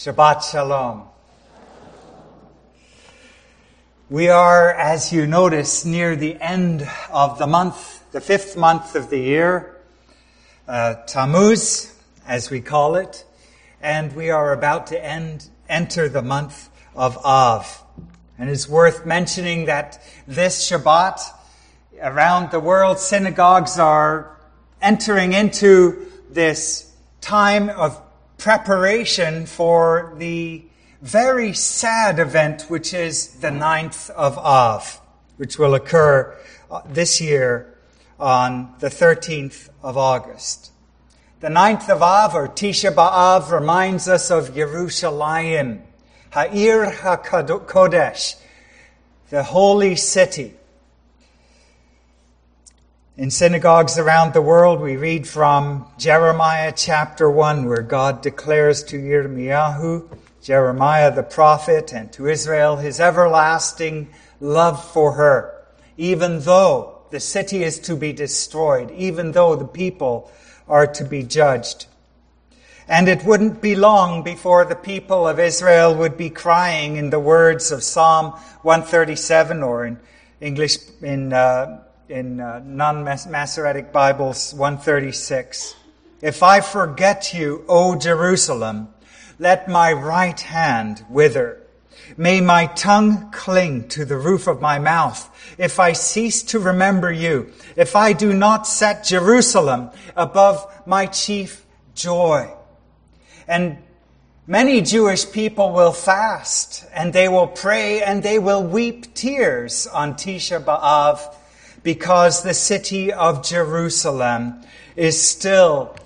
Shabbat Shalom. We are, as you notice, near the end of the month, the fifth month of the year, uh, Tammuz, as we call it, and we are about to end, enter the month of Av. And it's worth mentioning that this Shabbat, around the world, synagogues are entering into this time of preparation for the very sad event, which is the ninth of Av, which will occur uh, this year on the 13th of August. The ninth of Av, or Tisha B'Av, reminds us of Yerushalayim, Ha'ir HaKodesh, the holy city. In synagogues around the world, we read from Jeremiah chapter 1, where God declares to Yirmiyahu, Jeremiah the prophet, and to Israel his everlasting love for her, even though the city is to be destroyed, even though the people are to be judged. And it wouldn't be long before the people of Israel would be crying in the words of Psalm 137 or in English, in uh, in uh, non-Masoretic Bibles 136. If I forget you, O Jerusalem, let my right hand wither. May my tongue cling to the roof of my mouth. If I cease to remember you, if I do not set Jerusalem above my chief joy. And many Jewish people will fast and they will pray and they will weep tears on Tisha B'Av because the city of Jerusalem is still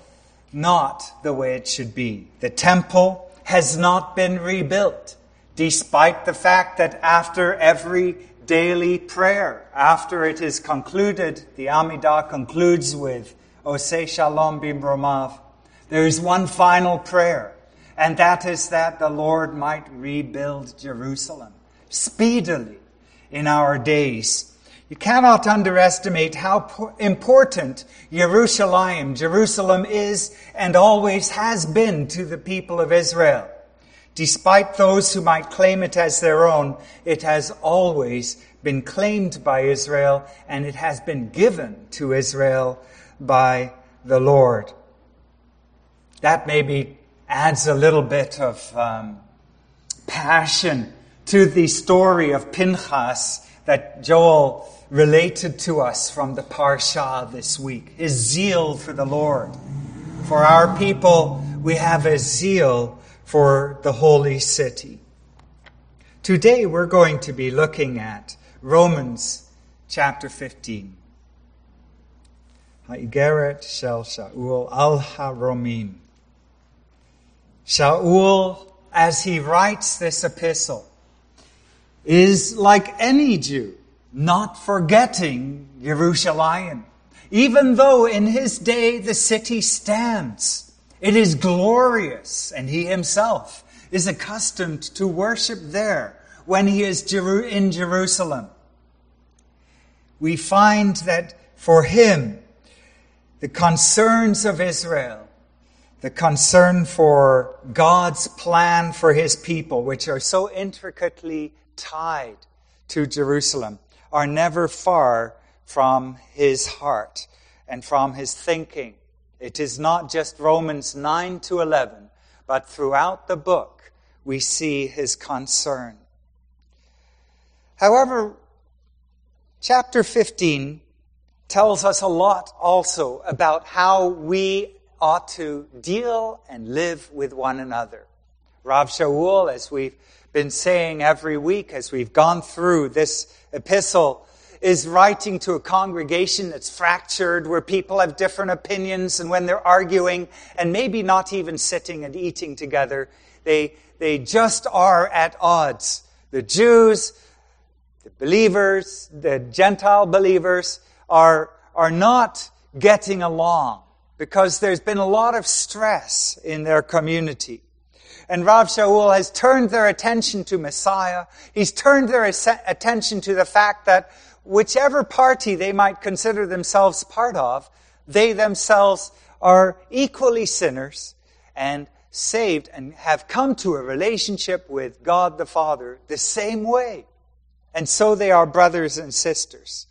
not the way it should be. The temple has not been rebuilt, despite the fact that after every daily prayer, after it is concluded, the Amidah concludes with Oseh Shalom Bimromav. There is one final prayer, and that is that the Lord might rebuild Jerusalem speedily in our days you cannot underestimate how important Jerusalem, Jerusalem is and always has been to the people of Israel. Despite those who might claim it as their own, it has always been claimed by Israel and it has been given to Israel by the Lord. That maybe adds a little bit of um, passion to the story of Pinchas that Joel related to us from the Parsha this week. His zeal for the Lord. For our people, we have a zeal for the holy city. Today we're going to be looking at Romans chapter 15. Ha'igeret shel Shaul al Haromim. Shaul, as he writes this epistle, is like any Jew not forgetting Jerusalem. Even though in his day the city stands, it is glorious, and he himself is accustomed to worship there when he is in Jerusalem. We find that for him, the concerns of Israel, the concern for God's plan for his people, which are so intricately tied to Jerusalem, are never far from his heart and from his thinking. It is not just Romans 9 to 11, but throughout the book we see his concern. However, chapter 15 tells us a lot also about how we ought to deal and live with one another. Rav Shaul, as we've been saying every week as we've gone through this epistle is writing to a congregation that's fractured, where people have different opinions, and when they're arguing and maybe not even sitting and eating together, they, they just are at odds. The Jews, the believers, the Gentile believers are, are not getting along because there's been a lot of stress in their community. And Rav Shaul has turned their attention to Messiah. He's turned their attention to the fact that whichever party they might consider themselves part of, they themselves are equally sinners and saved and have come to a relationship with God the Father the same way. And so they are brothers and sisters.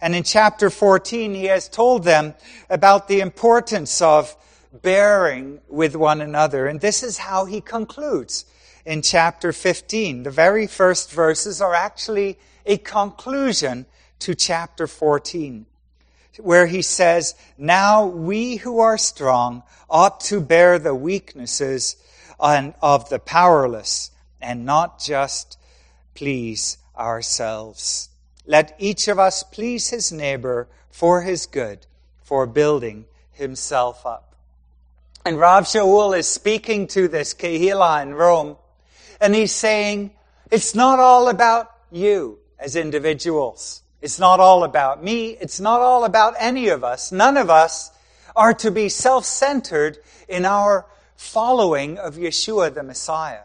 And in chapter 14, he has told them about the importance of bearing with one another. And this is how he concludes in chapter 15. The very first verses are actually a conclusion to chapter 14, where he says, Now we who are strong ought to bear the weaknesses of the powerless and not just please ourselves. Let each of us please his neighbor for his good, for building himself up. And Rav Shaul is speaking to this Kehillah in Rome, and he's saying, it's not all about you as individuals. It's not all about me. It's not all about any of us. None of us are to be self-centered in our following of Yeshua the Messiah.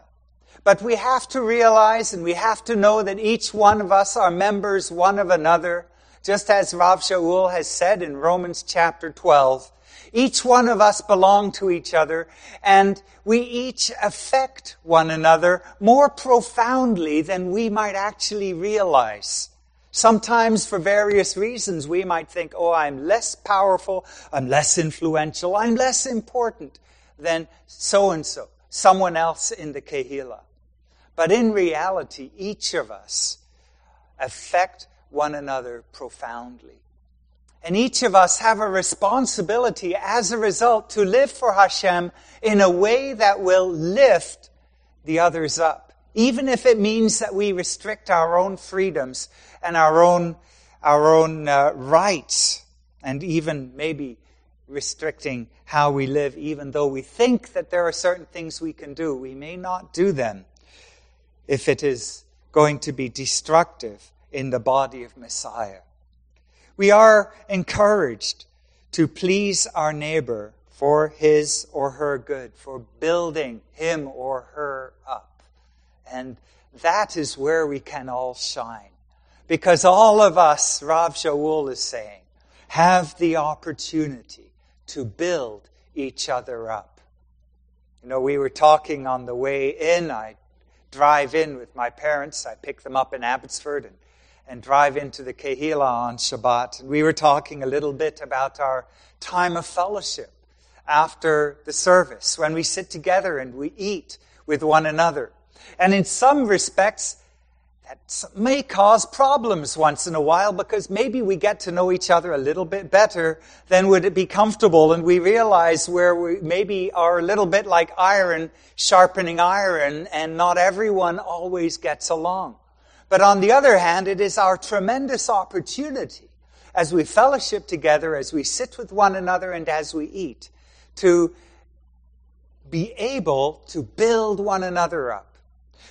But we have to realize and we have to know that each one of us are members one of another, just as Rav Shaul has said in Romans chapter 12. Each one of us belong to each other, and we each affect one another more profoundly than we might actually realize. Sometimes, for various reasons, we might think, oh, I'm less powerful, I'm less influential, I'm less important than so and so, someone else in the Kehillah. But in reality, each of us affect one another profoundly. And each of us have a responsibility as a result to live for Hashem in a way that will lift the others up. Even if it means that we restrict our own freedoms and our own, our own uh, rights and even maybe restricting how we live, even though we think that there are certain things we can do. We may not do them if it is going to be destructive in the body of Messiah. We are encouraged to please our neighbor for his or her good, for building him or her up. And that is where we can all shine. Because all of us, Rav Shaul is saying, have the opportunity to build each other up. You know, we were talking on the way in. I drive in with my parents. I pick them up in Abbotsford and, and drive into the Kehillah on Shabbat. And we were talking a little bit about our time of fellowship after the service when we sit together and we eat with one another. And in some respects, that may cause problems once in a while because maybe we get to know each other a little bit better than would it be comfortable and we realize where we maybe are a little bit like iron sharpening iron and not everyone always gets along. But on the other hand, it is our tremendous opportunity as we fellowship together, as we sit with one another and as we eat to be able to build one another up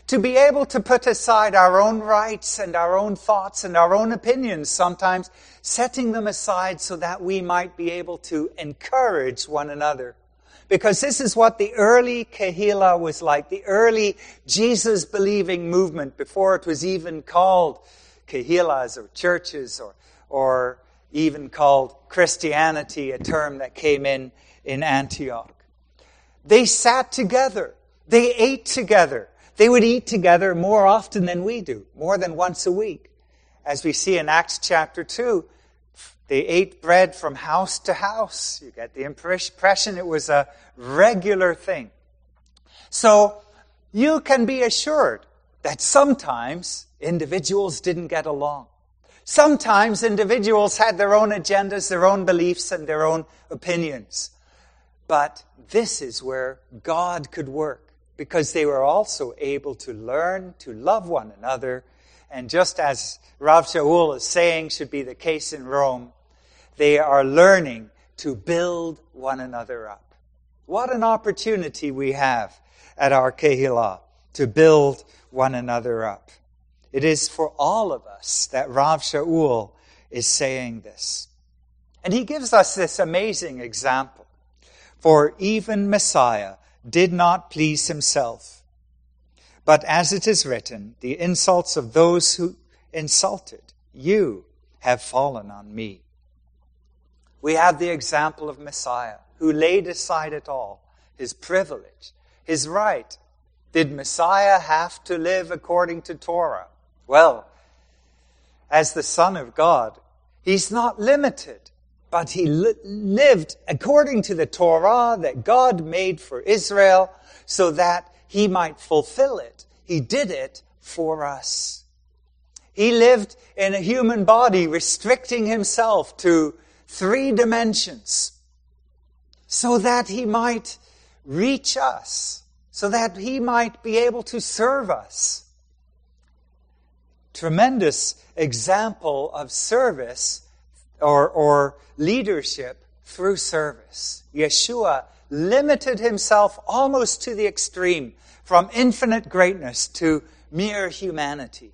to be able to put aside our own rights and our own thoughts and our own opinions sometimes, setting them aside so that we might be able to encourage one another. Because this is what the early Kehillah was like, the early Jesus believing movement before it was even called Kehillahs or churches or, or even called Christianity, a term that came in in Antioch. They sat together. They ate together. They would eat together more often than we do, more than once a week. As we see in Acts chapter 2, they ate bread from house to house. You get the impression it was a regular thing. So you can be assured that sometimes individuals didn't get along. Sometimes individuals had their own agendas, their own beliefs, and their own opinions. But this is where God could work because they were also able to learn to love one another. And just as Rav Shaul is saying should be the case in Rome, they are learning to build one another up. What an opportunity we have at our Kehillah to build one another up. It is for all of us that Rav Shaul is saying this. And he gives us this amazing example. For even Messiah did not please himself. But as it is written, the insults of those who insulted you have fallen on me. We have the example of Messiah, who laid aside it all, his privilege, his right. Did Messiah have to live according to Torah? Well, as the Son of God, he's not limited, but he li- lived according to the Torah that God made for Israel so that he might fulfill it. He did it for us. He lived in a human body, restricting himself to three dimensions so that he might reach us, so that he might be able to serve us. Tremendous example of service or, or leadership through service. Yeshua limited himself almost to the extreme, from infinite greatness to mere humanity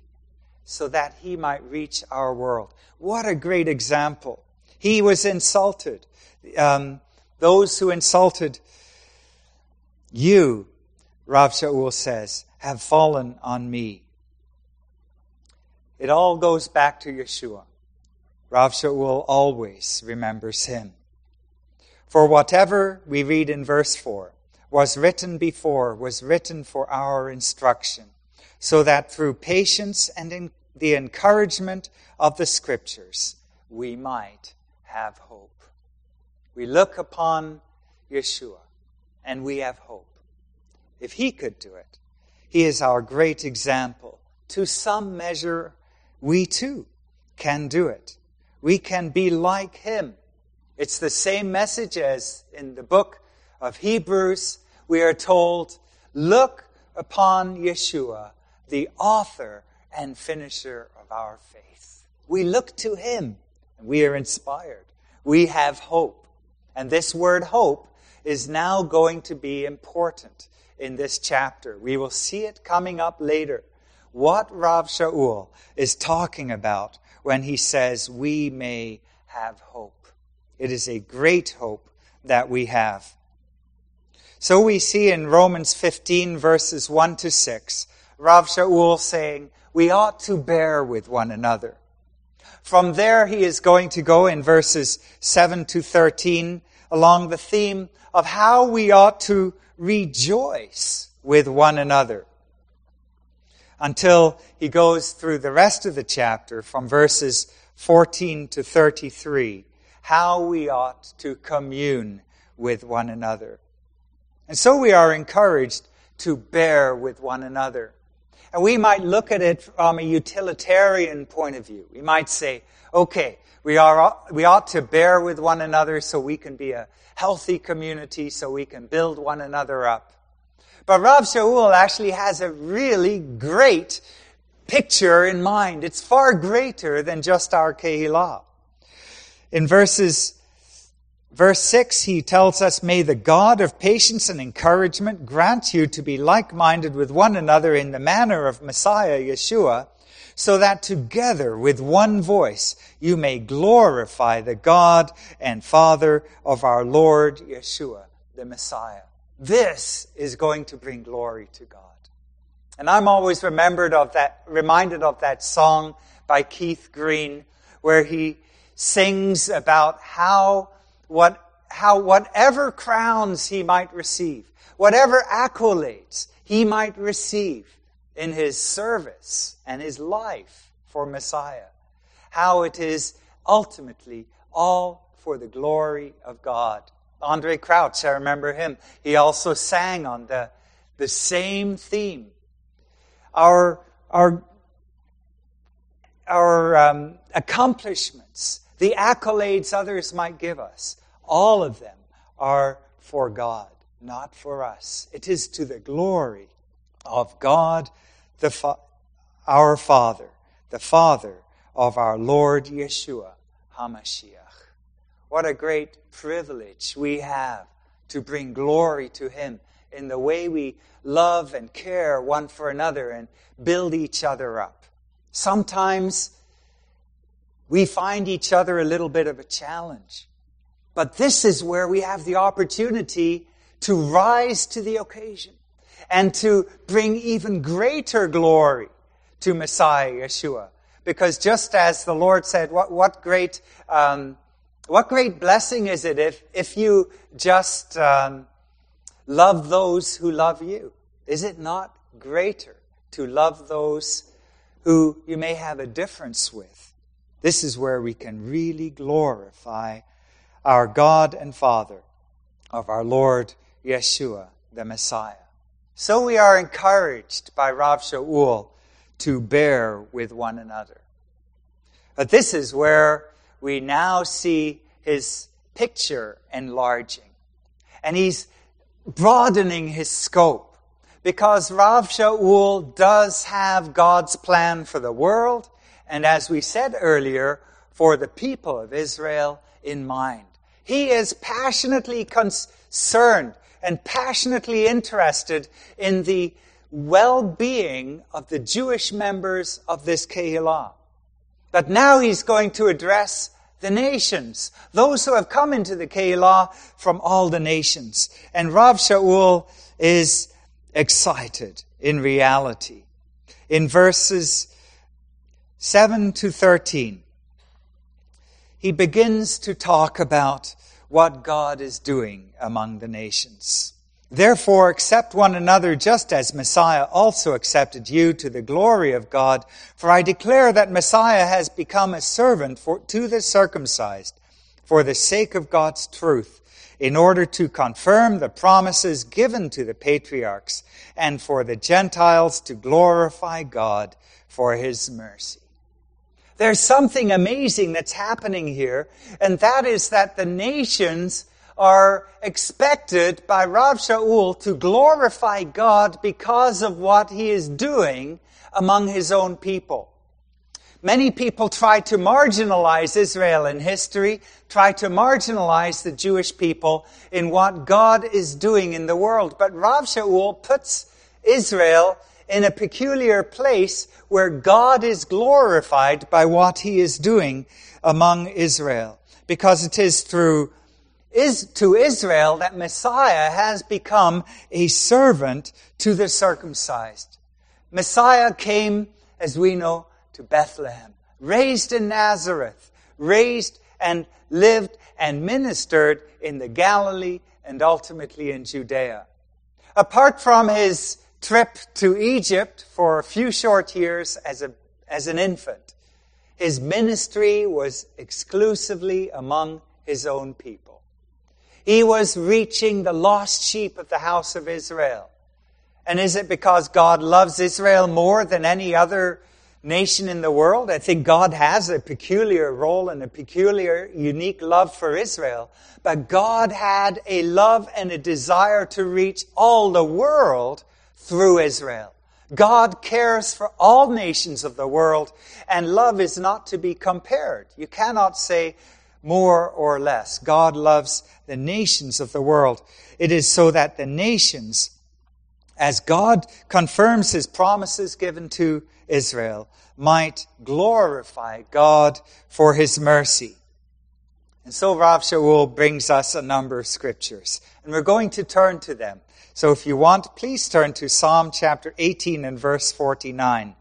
so that he might reach our world. What a great example. He was insulted. Um, those who insulted you, Rav Shaul says, have fallen on me. It all goes back to Yeshua. Rav Shaul always remembers him. For whatever we read in verse 4 was written before was written for our instruction so that through patience and the encouragement of the scriptures, we might have hope. We look upon Yeshua and we have hope. If he could do it, he is our great example. To some measure, we too can do it. We can be like him. It's the same message as in the book of Hebrews. We are told, look upon Yeshua, the author and finisher of our faith. We look to him we are inspired. We have hope. And this word hope is now going to be important in this chapter. We will see it coming up later. What Rav Shaul is talking about when he says we may have hope. It is a great hope that we have. So we see in Romans 15 verses 1 to 6 Rav Shaul saying, we ought to bear with one another. From there, he is going to go in verses 7 to 13 along the theme of how we ought to rejoice with one another. Until he goes through the rest of the chapter from verses 14 to 33, how we ought to commune with one another. And so we are encouraged to bear with one another. And we might look at it from a utilitarian point of view. We might say, okay, we, are, we ought to bear with one another so we can be a healthy community, so we can build one another up. But Rav Shaul actually has a really great picture in mind. It's far greater than just our Kehillah. In verses Verse 6, he tells us, May the God of patience and encouragement grant you to be like-minded with one another in the manner of Messiah Yeshua, so that together with one voice you may glorify the God and Father of our Lord Yeshua, the Messiah. This is going to bring glory to God. And I'm always remembered of that, reminded of that song by Keith Green, where he sings about how what, how whatever crowns he might receive, whatever accolades he might receive in his service and his life for Messiah, how it is ultimately all for the glory of God. Andraé Crouch, I remember him. He also sang on the, the same theme. Our, our, our um, accomplishments, the accolades others might give us, all of them are for God, not for us. It is to the glory of God, the Fa- our Father, the Father of our Lord Yeshua HaMashiach. What a great privilege we have to bring glory to Him in the way we love and care one for another and build each other up. Sometimes we find each other a little bit of a challenge. But this is where we have the opportunity to rise to the occasion and to bring even greater glory to Messiah Yeshua. Because just as the Lord said, what, what great, um, what great blessing is it if, if you just um, Love those who love you. Is it not greater to love those who you may have a difference with? This is where we can really glorify our God and Father of our Lord Yeshua, the Messiah. So we are encouraged by Rav Shaul to bear with one another. But this is where we now see his picture enlarging. And he's broadening his scope because Rav Shaul does have God's plan for the world and as we said earlier, for the people of Israel in mind. He is passionately concerned and passionately interested in the well-being of the Jewish members of this Kehillah. But now he's going to address the nations, those who have come into the Kehillah from all the nations. And Rav Shaul is excited in reality. In verses 7 to 13, he begins to talk about what God is doing among the nations. Therefore, accept one another just as Messiah also accepted you to the glory of God. For I declare that Messiah has become a servant for, to the circumcised for the sake of God's truth, in order to confirm the promises given to the patriarchs and for the Gentiles to glorify God for his mercy. There's something amazing that's happening here, and that is that the nations are expected by Rav Shaul to glorify God because of what he is doing among his own people. Many people try to marginalize Israel in history, try to marginalize the Jewish people in what God is doing in the world. But Rav Shaul puts Israel in a peculiar place where God is glorified by what he is doing among Israel. Because it is through is to Israel that Messiah has become a servant to the circumcised. Messiah came, as we know, to Bethlehem, raised in Nazareth, raised and lived and ministered in the Galilee and ultimately in Judea. Apart from his trip to Egypt for a few short years as, a, as an infant. His ministry was exclusively among his own people. He was reaching the lost sheep of the house of Israel. And is it because God loves Israel more than any other nation in the world? I think God has a peculiar role and a peculiar, unique love for Israel. But God had a love and a desire to reach all the world through Israel. God cares for all nations of the world, and love is not to be compared. You cannot say more or less. God loves the nations of the world. It is so that the nations, as God confirms his promises given to Israel, might glorify God for his mercy. And so Rav Shaul brings us a number of scriptures, and we're going to turn to them. So if you want, please turn to Psalm chapter 18 and verse 49.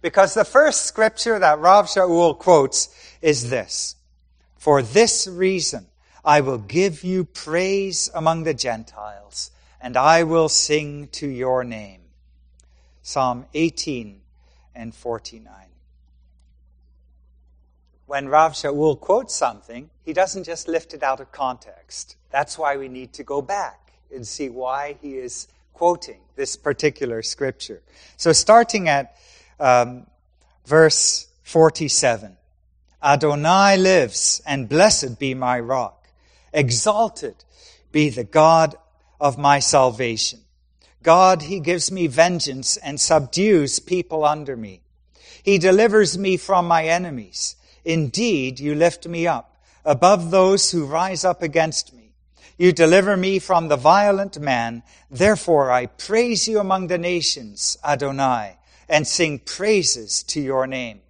Because the first scripture that Rav Shaul quotes is this. For this reason, I will give you praise among the Gentiles, and I will sing to your name. Psalm 18 and 49. When Rav Shaul quotes something, he doesn't just lift it out of context. That's why we need to go back and see why he is quoting this particular scripture. So starting at um, verse 47. Adonai lives, and blessed be my rock. Exalted be the God of my salvation. God, He gives me vengeance and subdues people under me. He delivers me from my enemies. Indeed, you lift me up above those who rise up against me. You deliver me from the violent man. Therefore I praise you among the nations, Adonai, and sing praises to your name.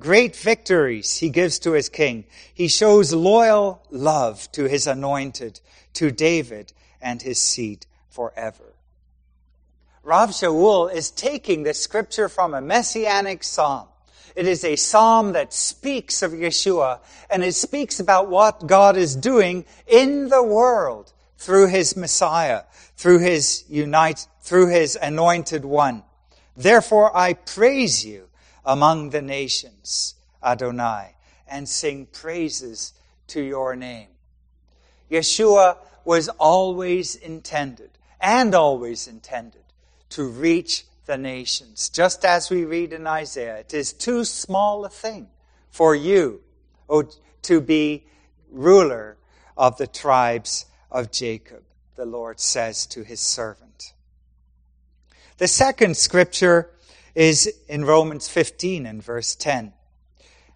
Great victories he gives to his king. He shows loyal love to his anointed, to David and his seed forever. Rav Shaul is taking the scripture from a messianic psalm it is a psalm that speaks of Yeshua and it speaks about what God is doing in the world through his Messiah, through his unite, through his anointed one. Therefore I praise you among the nations, Adonai, and sing praises to your name. Yeshua was always intended and always intended to reach the nations. Just as we read in Isaiah, it is too small a thing for you oh, to be ruler of the tribes of Jacob, the Lord says to his servant. The second scripture is in Romans 15 and verse 10.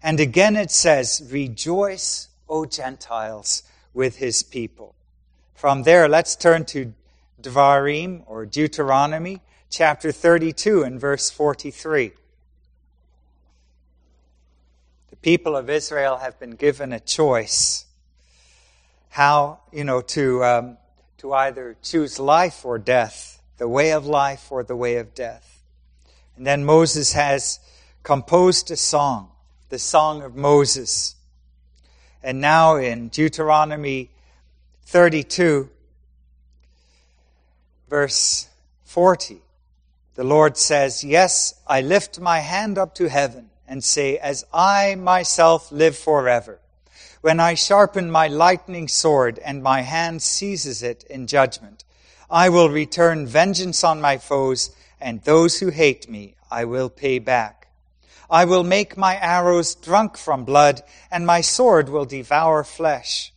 And again it says, Rejoice, O Gentiles, with his people. From there, let's turn to Devarim or Deuteronomy chapter 32 and verse 43. The people of Israel have been given a choice how, you know, to, um, to either choose life or death, the way of life or the way of death. And then Moses has composed a song, the Song of Moses. And now in Deuteronomy 32, verse 40, the Lord says, Yes, I lift my hand up to heaven and say, As I myself live forever, when I sharpen my lightning sword and my hand seizes it in judgment, I will return vengeance on my foes, and those who hate me I will pay back. I will make my arrows drunk from blood, and my sword will devour flesh.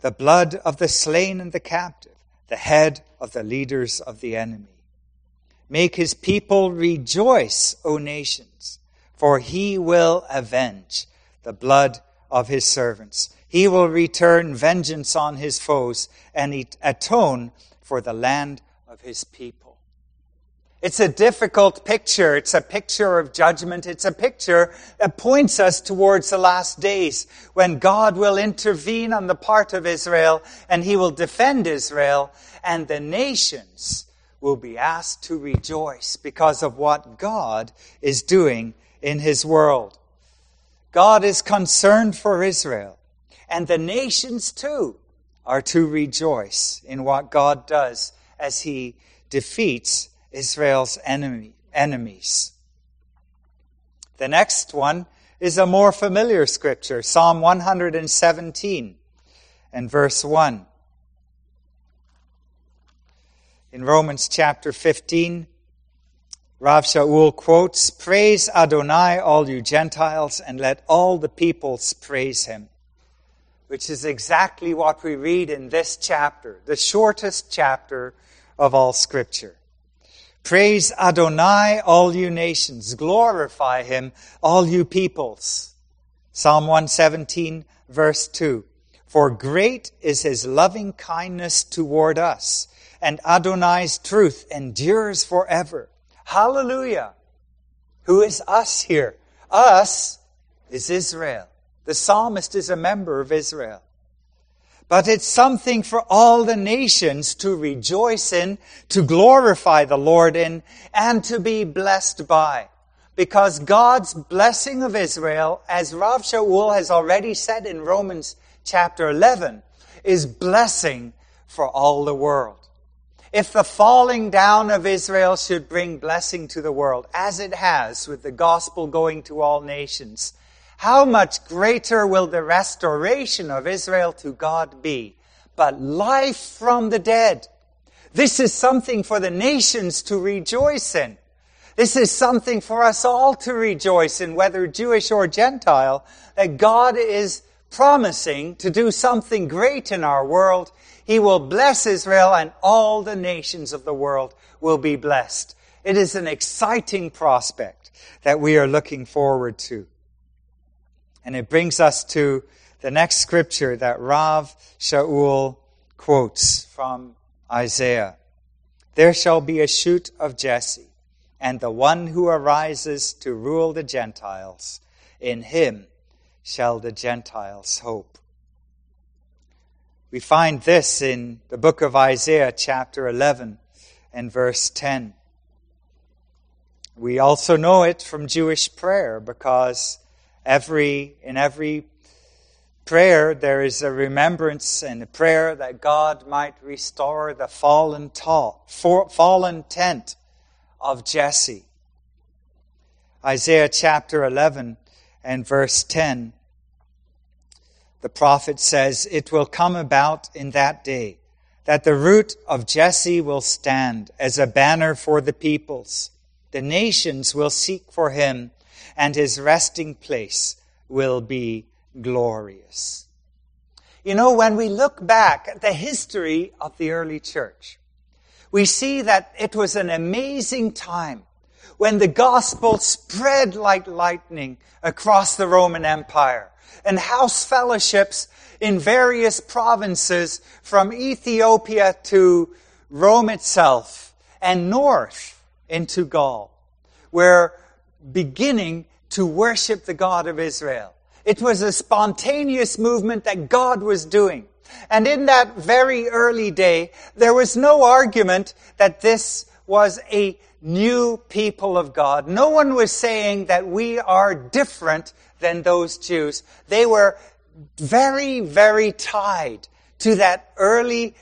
The blood of the slain and the captive, the head of the leaders of the enemy. Make his people rejoice, O nations, for he will avenge the blood of his servants. He will return vengeance on his foes and atone for the land of his people. It's a difficult picture. It's a picture of judgment. It's a picture that points us towards the last days when God will intervene on the part of Israel and he will defend Israel and the nations will be asked to rejoice because of what God is doing in his world. God is concerned for Israel and the nations too are to rejoice in what God does as he defeats Israel's enemy, enemies. The next one is a more familiar scripture, Psalm 117 and verse 1. In Romans chapter 15, Rav Shaul quotes, Praise Adonai, all you Gentiles, and let all the peoples praise him. Which is exactly what we read in this chapter, the shortest chapter of all scripture. Praise Adonai, all you nations. Glorify him, all you peoples. Psalm 117, verse 2. For great is his loving kindness toward us, and Adonai's truth endures forever. Hallelujah. Who is us here? Us is Israel. The psalmist is a member of Israel but it's something for all the nations to rejoice in, to glorify the Lord in, and to be blessed by. Because God's blessing of Israel, as Rav Shaul has already said in Romans chapter 11, is blessing for all the world. If the falling down of Israel should bring blessing to the world, as it has with the gospel going to all nations, how much greater will the restoration of Israel to God be? But life from the dead. This is something for the nations to rejoice in. This is something for us all to rejoice in, whether Jewish or Gentile, that God is promising to do something great in our world. He will bless Israel and all the nations of the world will be blessed. It is an exciting prospect that we are looking forward to. And it brings us to the next scripture that Rav Shaul quotes from Isaiah. There shall be a shoot of Jesse, and the one who arises to rule the Gentiles. In him shall the Gentiles hope. We find this in the book of Isaiah, chapter 11 and verse 10. We also know it from Jewish prayer because every, in every prayer, there is a remembrance and a prayer that God might restore the fallen, ta- for, fallen tent of Jesse. Isaiah chapter 11 and verse 10. The prophet says, It will come about in that day that the root of Jesse will stand as a banner for the peoples. The nations will seek for him, and his resting place will be glorious. You know, when we look back at the history of the early church, we see that it was an amazing time when the gospel spread like lightning across the Roman Empire and house fellowships in various provinces from Ethiopia to Rome itself and north into Gaul were beginning to worship the God of Israel. It was a spontaneous movement that God was doing. And in that very early day, there was no argument that this was a new people of God. No one was saying that we are different than those Jews. They were very, very tied to that early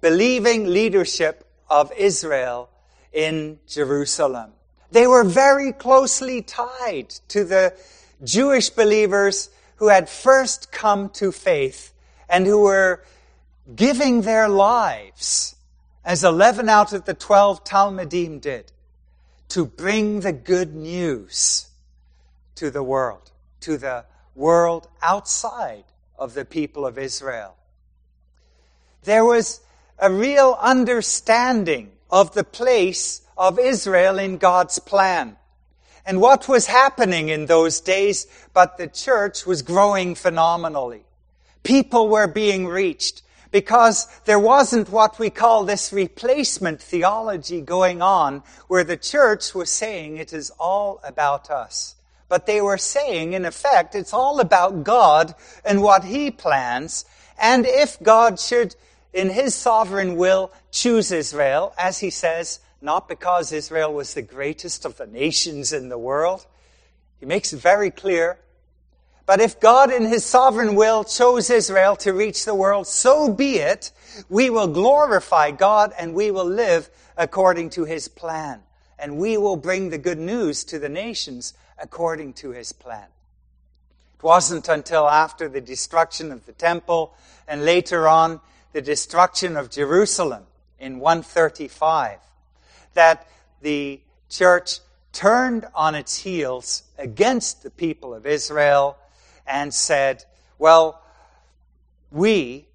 believing leadership of Israel in Jerusalem. They were very closely tied to the Jewish believers who had first come to faith and who were giving their lives, as 11 out of the 12 Talmidim did, to bring the good news to the world, to the world outside of the people of Israel. There was a real understanding of the place of Israel in God's plan. And what was happening in those days, but the church was growing phenomenally. People were being reached because there wasn't what we call this replacement theology going on where the church was saying it is all about us. But they were saying, in effect, it's all about God and what He plans. And if God should, in His sovereign will, choose Israel, as He says, not because Israel was the greatest of the nations in the world. He makes it very clear. But if God in his sovereign will chose Israel to reach the world, so be it. We will glorify God and we will live according to his plan. And we will bring the good news to the nations according to his plan. It wasn't until after the destruction of the temple and later on the destruction of Jerusalem in 135 that the church turned on its heels against the people of Israel and said, well, we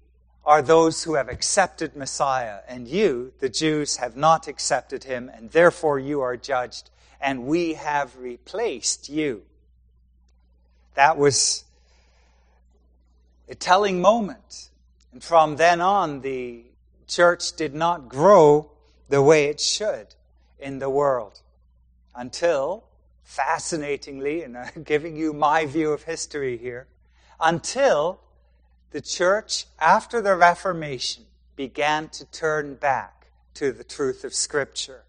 are those who have accepted Messiah, and you, the Jews, have not accepted him, and therefore you are judged, and we have replaced you. That was a telling moment. And from then on, the church did not grow the way it should in the world until, fascinatingly, and I'm uh, giving you my view of history here, until the church, after the Reformation, began to turn back to the truth of Scripture.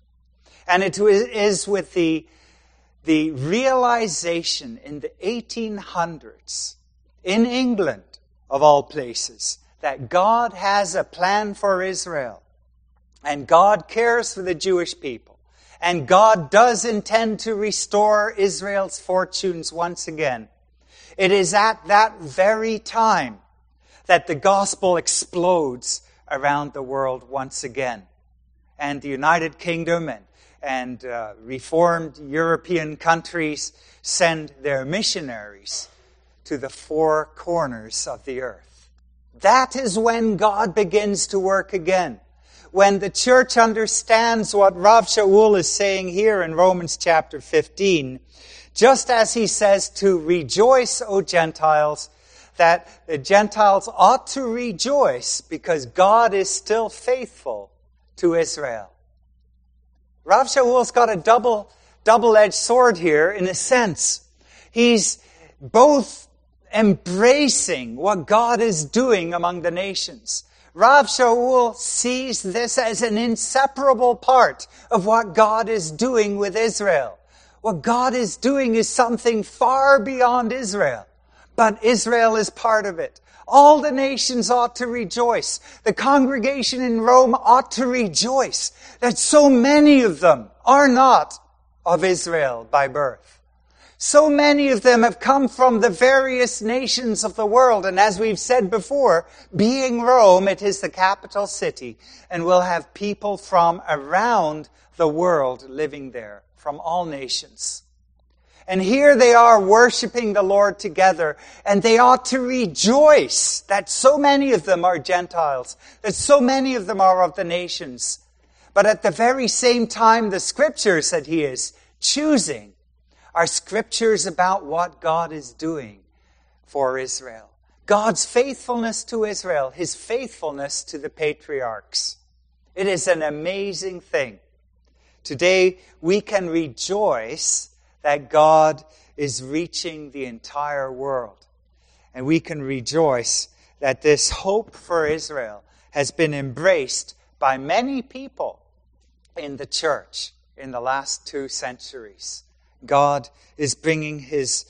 And it is with the, the realization in the 1800s, in England, of all places, that God has a plan for Israel and God cares for the Jewish people. And God does intend to restore Israel's fortunes once again. It is at that very time that the gospel explodes around the world once again. And the United Kingdom and, and uh, reformed European countries send their missionaries to the four corners of the earth. That is when God begins to work again when the church understands what Rav Shaul is saying here in Romans chapter 15, just as he says to rejoice, O Gentiles, that the Gentiles ought to rejoice because God is still faithful to Israel. Rav Shaul's got a double, double-edged sword here in a sense. He's both embracing what God is doing among the nations Rav Shaul sees this as an inseparable part of what God is doing with Israel. What God is doing is something far beyond Israel. but Israel is part of it. All the nations ought to rejoice. The congregation in Rome ought to rejoice that so many of them are not of Israel by birth. So many of them have come from the various nations of the world. And as we've said before, being Rome, it is the capital city and we'll have people from around the world living there, from all nations. And here they are worshiping the Lord together, and they ought to rejoice that so many of them are Gentiles, that so many of them are of the nations. But at the very same time, the scriptures that he is choosing are scriptures about what God is doing for Israel. God's faithfulness to Israel, his faithfulness to the patriarchs. It is an amazing thing. Today, we can rejoice that God is reaching the entire world. And we can rejoice that this hope for Israel has been embraced by many people in the church in the last two centuries. God is bringing his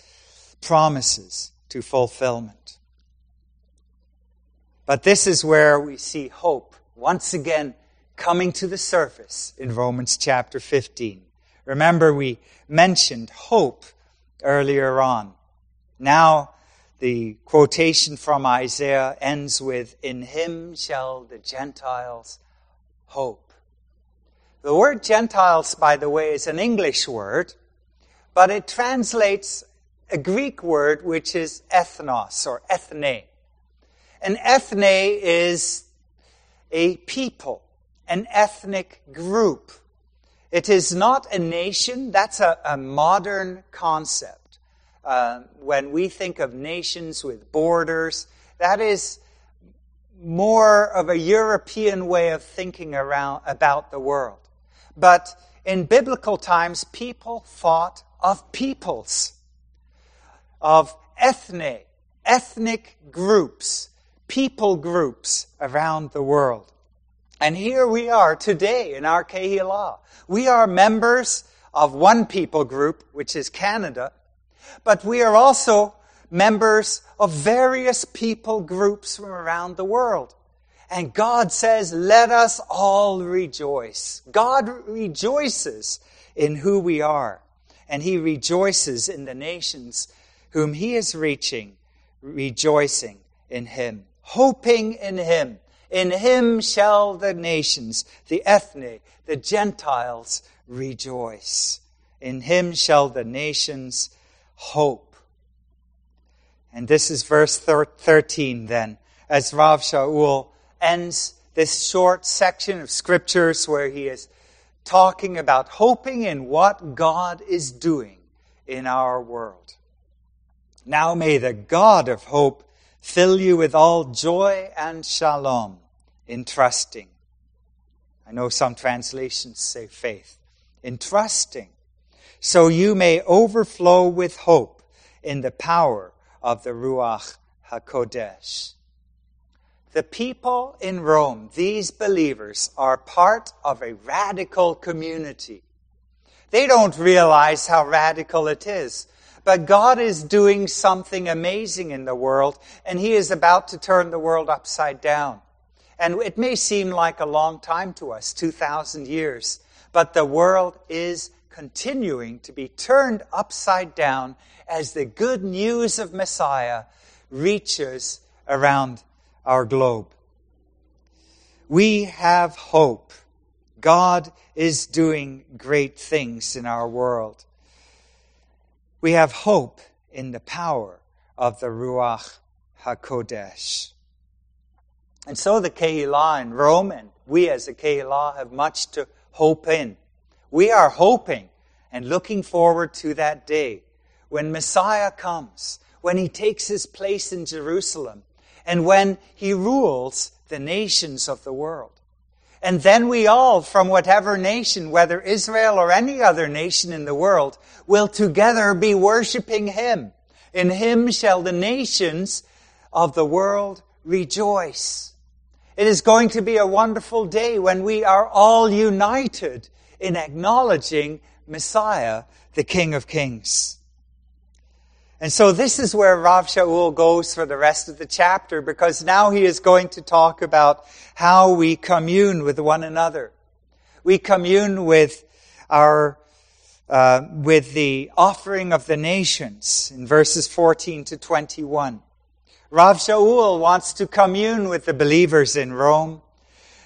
promises to fulfillment. But this is where we see hope once again coming to the surface in Romans chapter 15. Remember, we mentioned hope earlier on. Now, the quotation from Isaiah ends with, In him shall the Gentiles hope. The word Gentiles, by the way, is an English word, but it translates a Greek word which is ethnos or ethne. An ethne is a people, an ethnic group. It is not a nation. That's a, a modern concept. Uh, when we think of nations with borders, that is more of a European way of thinking around about the world. But in biblical times, people thought of peoples, of ethne, ethnic groups, people groups around the world. And here we are today in our Kehillah. We are members of one people group, which is Canada, but we are also members of various people groups from around the world. And God says, let us all rejoice. God rejoices in who we are. And He rejoices in the nations whom He is reaching, rejoicing in Him, hoping in Him in him shall the nations, the ethne, the Gentiles rejoice. In him shall the nations hope. And this is verse 13 then, as Rav Shaul ends this short section of scriptures where he is talking about hoping in what God is doing in our world. Now may the God of hope fill you with all joy and shalom in trusting. I know some translations say faith. In trusting, so you may overflow with hope in the power of the Ruach HaKodesh. The people in Rome, these believers, are part of a radical community. They don't realize how radical it is. But God is doing something amazing in the world, and He is about to turn the world upside down. And it may seem like a long time to us, 2,000 years, but the world is continuing to be turned upside down as the good news of Messiah reaches around our globe. We have hope. God is doing great things in our world. We have hope in the power of the Ruach HaKodesh. And so the Kehillah in Rome, and we as the Kehillah have much to hope in. We are hoping and looking forward to that day when Messiah comes, when he takes his place in Jerusalem, and when he rules the nations of the world. And then we all, from whatever nation, whether Israel or any other nation in the world, will together be worshiping him. In him shall the nations of the world rejoice. It is going to be a wonderful day when we are all united in acknowledging Messiah, the King of Kings. And so this is where Rav Shaul goes for the rest of the chapter because now he is going to talk about how we commune with one another. We commune with our, uh, with the offering of the nations in verses 14 to 21. Rav Shaul wants to commune with the believers in Rome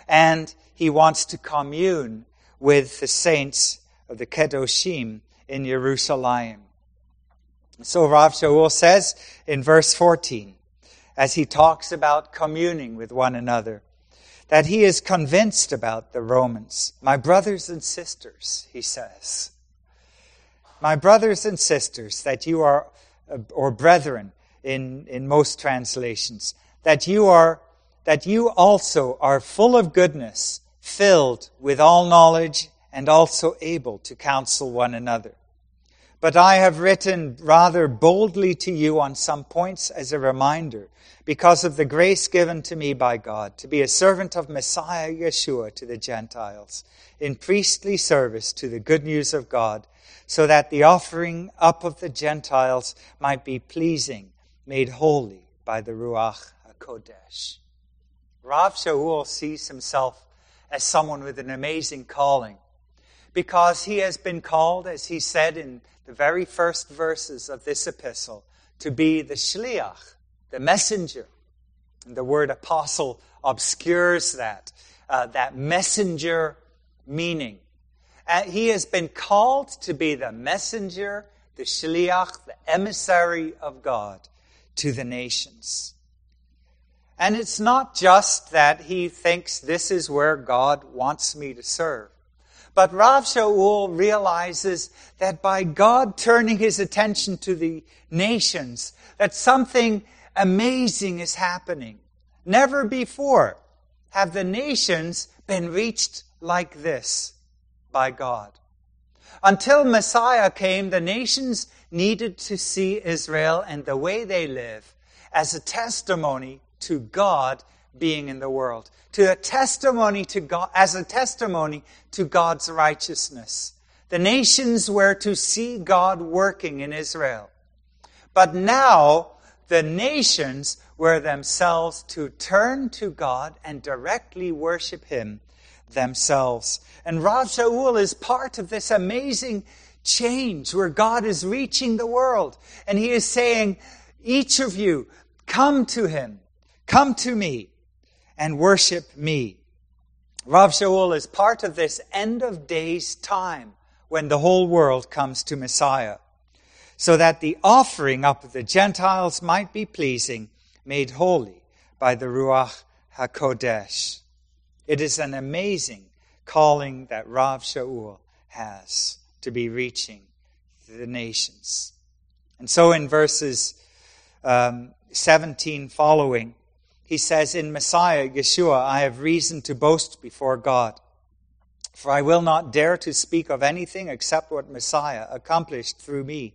and he wants to commune with the saints of the Kedoshim in Jerusalem. So Rav Shaul says in verse 14, as he talks about communing with one another, that he is convinced about the Romans. My brothers and sisters, he says. My brothers and sisters, that you are, uh, or brethren in, in most translations, that you are, that you also are full of goodness, filled with all knowledge, and also able to counsel one another. But I have written rather boldly to you on some points as a reminder, because of the grace given to me by God, to be a servant of Messiah Yeshua to the Gentiles, in priestly service to the good news of God, so that the offering up of the Gentiles might be pleasing, made holy by the Ruach HaKodesh. Rav Shaul sees himself as someone with an amazing calling because he has been called, as he said in the very first verses of this epistle, to be the shliach, the messenger. And the word apostle obscures that, uh, that messenger meaning. Uh, he has been called to be the messenger, the shliach, the emissary of God to the nations. And it's not just that he thinks this is where God wants me to serve. But Rav Shaul realizes that by God turning his attention to the nations, that something amazing is happening. Never before have the nations been reached like this by God. Until Messiah came, the nations needed to see Israel and the way they live as a testimony to God being in the world, to a testimony to God, as a testimony to God's righteousness. The nations were to see God working in Israel. But now, the nations were themselves to turn to God and directly worship Him themselves. And Rav Shaul is part of this amazing change where God is reaching the world. And He is saying, each of you, come to Him. Come to me and worship me. Rav Shaul is part of this end of days time when the whole world comes to Messiah, so that the offering up of the Gentiles might be pleasing, made holy by the Ruach HaKodesh. It is an amazing calling that Rav Shaul has to be reaching the nations. And so in verses um, 17 following, he says, In Messiah, Yeshua, I have reason to boast before God. For I will not dare to speak of anything except what Messiah accomplished through me,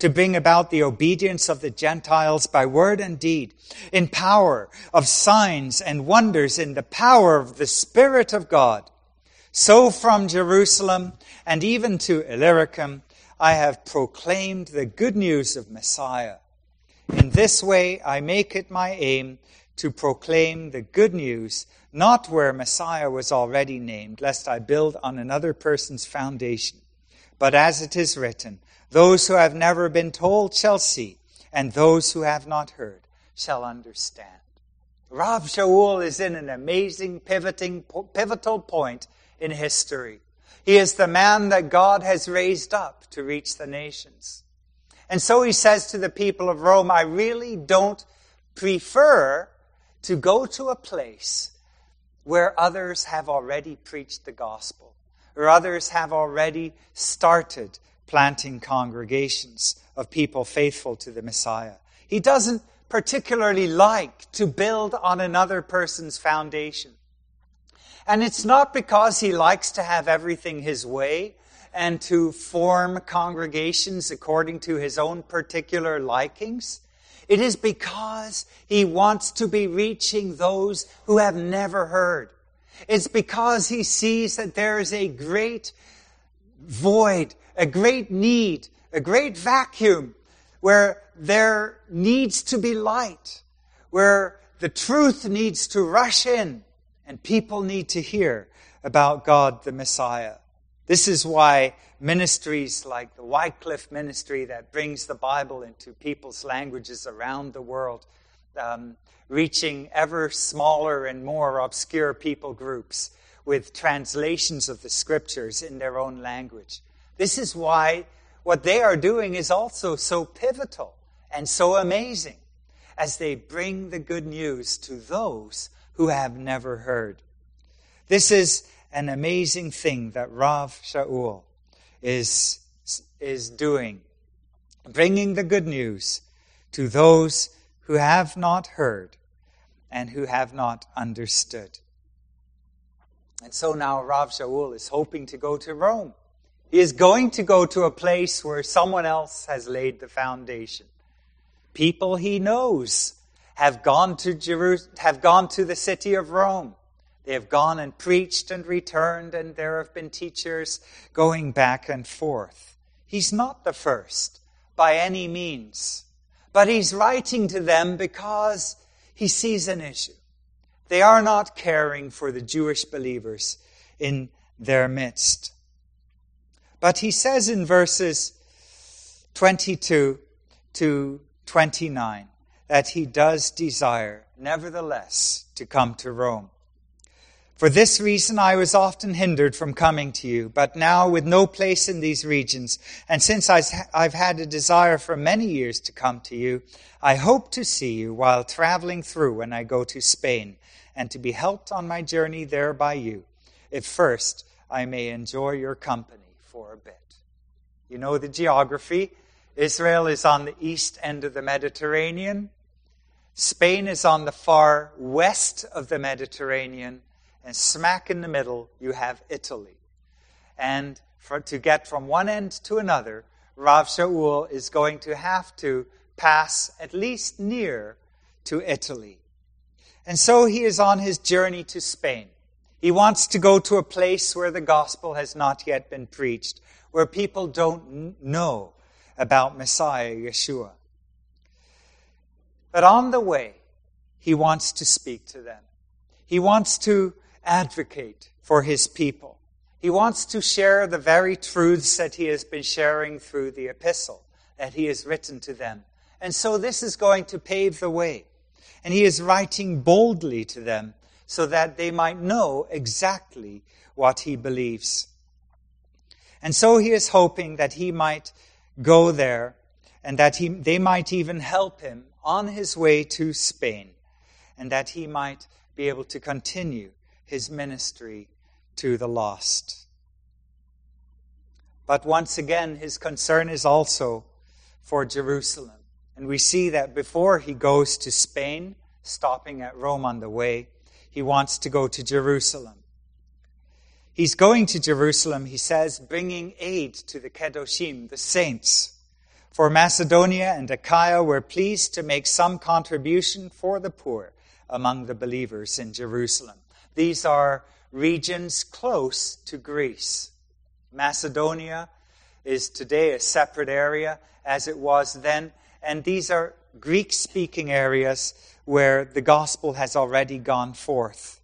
to bring about the obedience of the Gentiles by word and deed, in power of signs and wonders, in the power of the Spirit of God. So from Jerusalem and even to Illyricum, I have proclaimed the good news of Messiah. In this way, I make it my aim to proclaim the good news, not where Messiah was already named, lest I build on another person's foundation. But as it is written, those who have never been told shall see, and those who have not heard shall understand. Rav Shaul is in an amazing pivoting, pivotal point in history. He is the man that God has raised up to reach the nations. And so he says to the people of Rome, I really don't prefer to go to a place where others have already preached the gospel, or others have already started planting congregations of people faithful to the Messiah. He doesn't particularly like to build on another person's foundation. And it's not because he likes to have everything his way and to form congregations according to his own particular likings. It is because he wants to be reaching those who have never heard. It's because he sees that there is a great void, a great need, a great vacuum where there needs to be light, where the truth needs to rush in and people need to hear about God the Messiah. This is why ministries like the Wycliffe ministry that brings the Bible into people's languages around the world, um, reaching ever smaller and more obscure people groups with translations of the scriptures in their own language. This is why what they are doing is also so pivotal and so amazing as they bring the good news to those who have never heard. This is an amazing thing that Rav Shaul is, is doing, bringing the good news to those who have not heard and who have not understood. And so now Rav Shaul is hoping to go to Rome. He is going to go to a place where someone else has laid the foundation. People he knows have gone to Jerusalem, have gone to the city of Rome. They have gone and preached and returned, and there have been teachers going back and forth. He's not the first by any means, but he's writing to them because he sees an issue. They are not caring for the Jewish believers in their midst. But he says in verses 22 to 29 that he does desire, nevertheless, to come to Rome. For this reason I was often hindered from coming to you, but now with no place in these regions, and since I've had a desire for many years to come to you, I hope to see you while traveling through when I go to Spain, and to be helped on my journey there by you, if first I may enjoy your company for a bit. You know the geography. Israel is on the east end of the Mediterranean. Spain is on the far west of the Mediterranean and smack in the middle, you have Italy. And for, to get from one end to another, Rav Shaul is going to have to pass at least near to Italy. And so he is on his journey to Spain. He wants to go to a place where the gospel has not yet been preached, where people don't know about Messiah Yeshua. But on the way, he wants to speak to them. He wants to advocate for his people. He wants to share the very truths that he has been sharing through the epistle that he has written to them. And so this is going to pave the way. And he is writing boldly to them so that they might know exactly what he believes. And so he is hoping that he might go there and that he, they might even help him on his way to Spain and that he might be able to continue his ministry to the lost. But once again, his concern is also for Jerusalem. And we see that before he goes to Spain, stopping at Rome on the way, he wants to go to Jerusalem. He's going to Jerusalem, he says, bringing aid to the Kedoshim, the saints. For Macedonia and Achaia were pleased to make some contribution for the poor among the believers in Jerusalem. These are regions close to Greece. Macedonia is today a separate area as it was then, and these are Greek speaking areas where the gospel has already gone forth.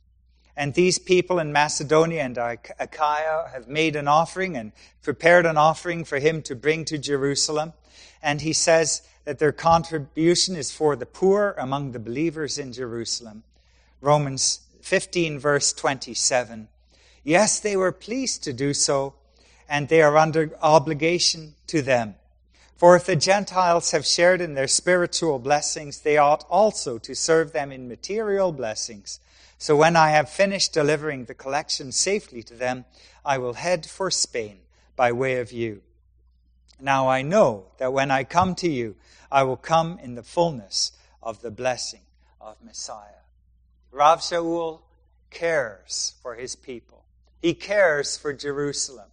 And these people in Macedonia and Achaia have made an offering and prepared an offering for him to bring to Jerusalem. And he says that their contribution is for the poor among the believers in Jerusalem. Romans 15, verse 27. Yes, they were pleased to do so, and they are under obligation to them. For if the Gentiles have shared in their spiritual blessings, they ought also to serve them in material blessings. So when I have finished delivering the collection safely to them, I will head for Spain by way of you. Now I know that when I come to you, I will come in the fullness of the blessing of Messiah. Rav Shaul cares for his people. He cares for Jerusalem.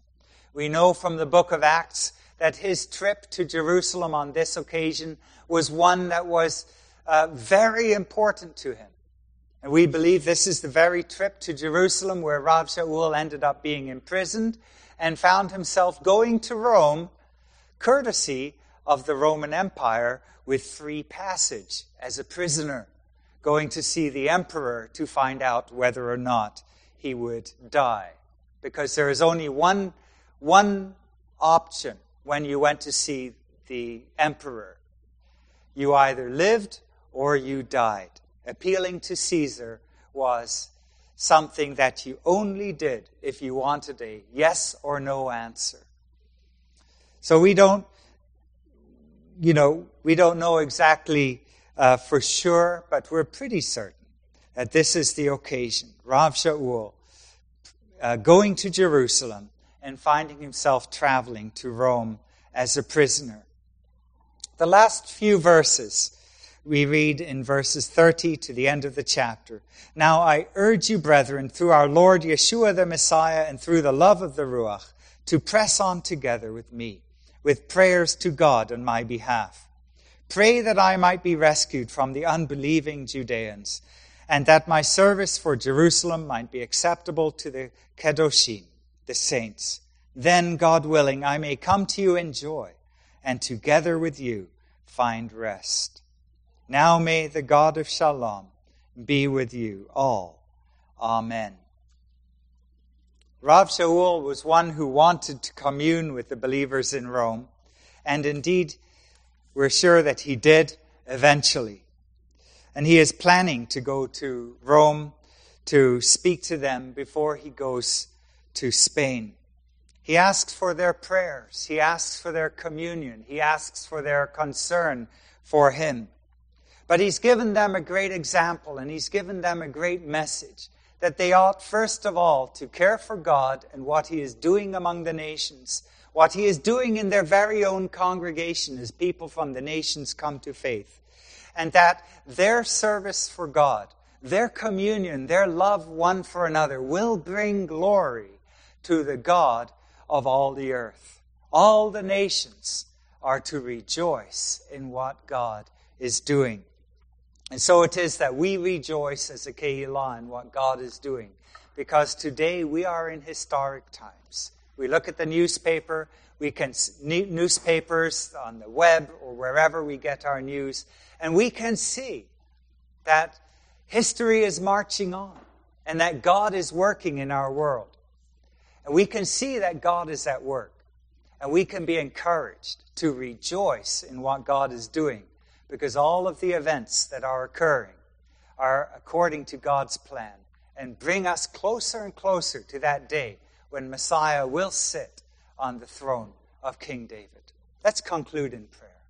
We know from the book of Acts that his trip to Jerusalem on this occasion was one that was uh, very important to him. And we believe this is the very trip to Jerusalem where Rav Shaul ended up being imprisoned and found himself going to Rome courtesy of the Roman Empire with free passage as a prisoner, going to see the emperor to find out whether or not he would die. Because there is only one, one option when you went to see the emperor. You either lived or you died. Appealing to Caesar was something that you only did if you wanted a yes or no answer. So we don't, you know, we don't know exactly uh, for sure, but we're pretty certain that this is the occasion. Rav Shaul uh, going to Jerusalem and finding himself traveling to Rome as a prisoner. The last few verses we read in verses 30 to the end of the chapter. Now I urge you, brethren, through our Lord Yeshua the Messiah and through the love of the Ruach, to press on together with me, with prayers to God on my behalf. Pray that I might be rescued from the unbelieving Judeans, and that my service for Jerusalem might be acceptable to the Kedoshim, the saints. Then, God willing, I may come to you in joy, and together with you find rest. Now may the God of Shalom be with you all. Amen. Rav Shaul was one who wanted to commune with the believers in Rome, and indeed, we're sure that he did eventually. And he is planning to go to Rome to speak to them before he goes to Spain. He asks for their prayers. He asks for their communion. He asks for their concern for him. But he's given them a great example and he's given them a great message that they ought first of all to care for God and what he is doing among the nations, what he is doing in their very own congregation as people from the nations come to faith. And that their service for God, their communion, their love one for another will bring glory to the God of all the earth. All the nations are to rejoice in what God is doing. And so it is that we rejoice as a Kehillah in what God is doing. Because today we are in historic times. We look at the newspaper, we can newspapers on the web or wherever we get our news, and we can see that history is marching on and that God is working in our world. And we can see that God is at work. And we can be encouraged to rejoice in what God is doing because all of the events that are occurring are according to God's plan and bring us closer and closer to that day when Messiah will sit on the throne of King David. Let's conclude in prayer.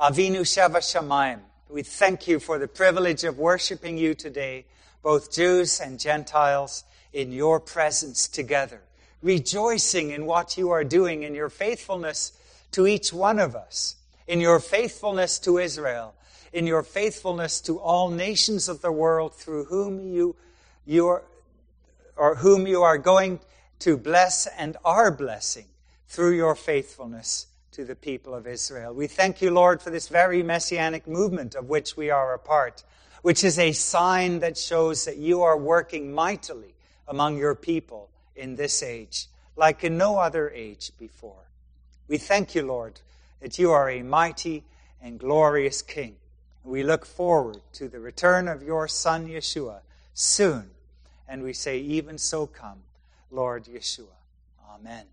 Avinu Shebashamayim, we thank you for the privilege of worshiping you today, both Jews and Gentiles, in your presence together, rejoicing in what you are doing in your faithfulness to each one of us in your faithfulness to Israel, in your faithfulness to all nations of the world through whom you, you are, or whom you are going to bless and are blessing through your faithfulness to the people of Israel. We thank you, Lord, for this very messianic movement of which we are a part, which is a sign that shows that you are working mightily among your people in this age, like in no other age before. We thank you, Lord, that you are a mighty and glorious King. We look forward to the return of your Son, Yeshua, soon. And we say, even so come, Lord Yeshua. Amen.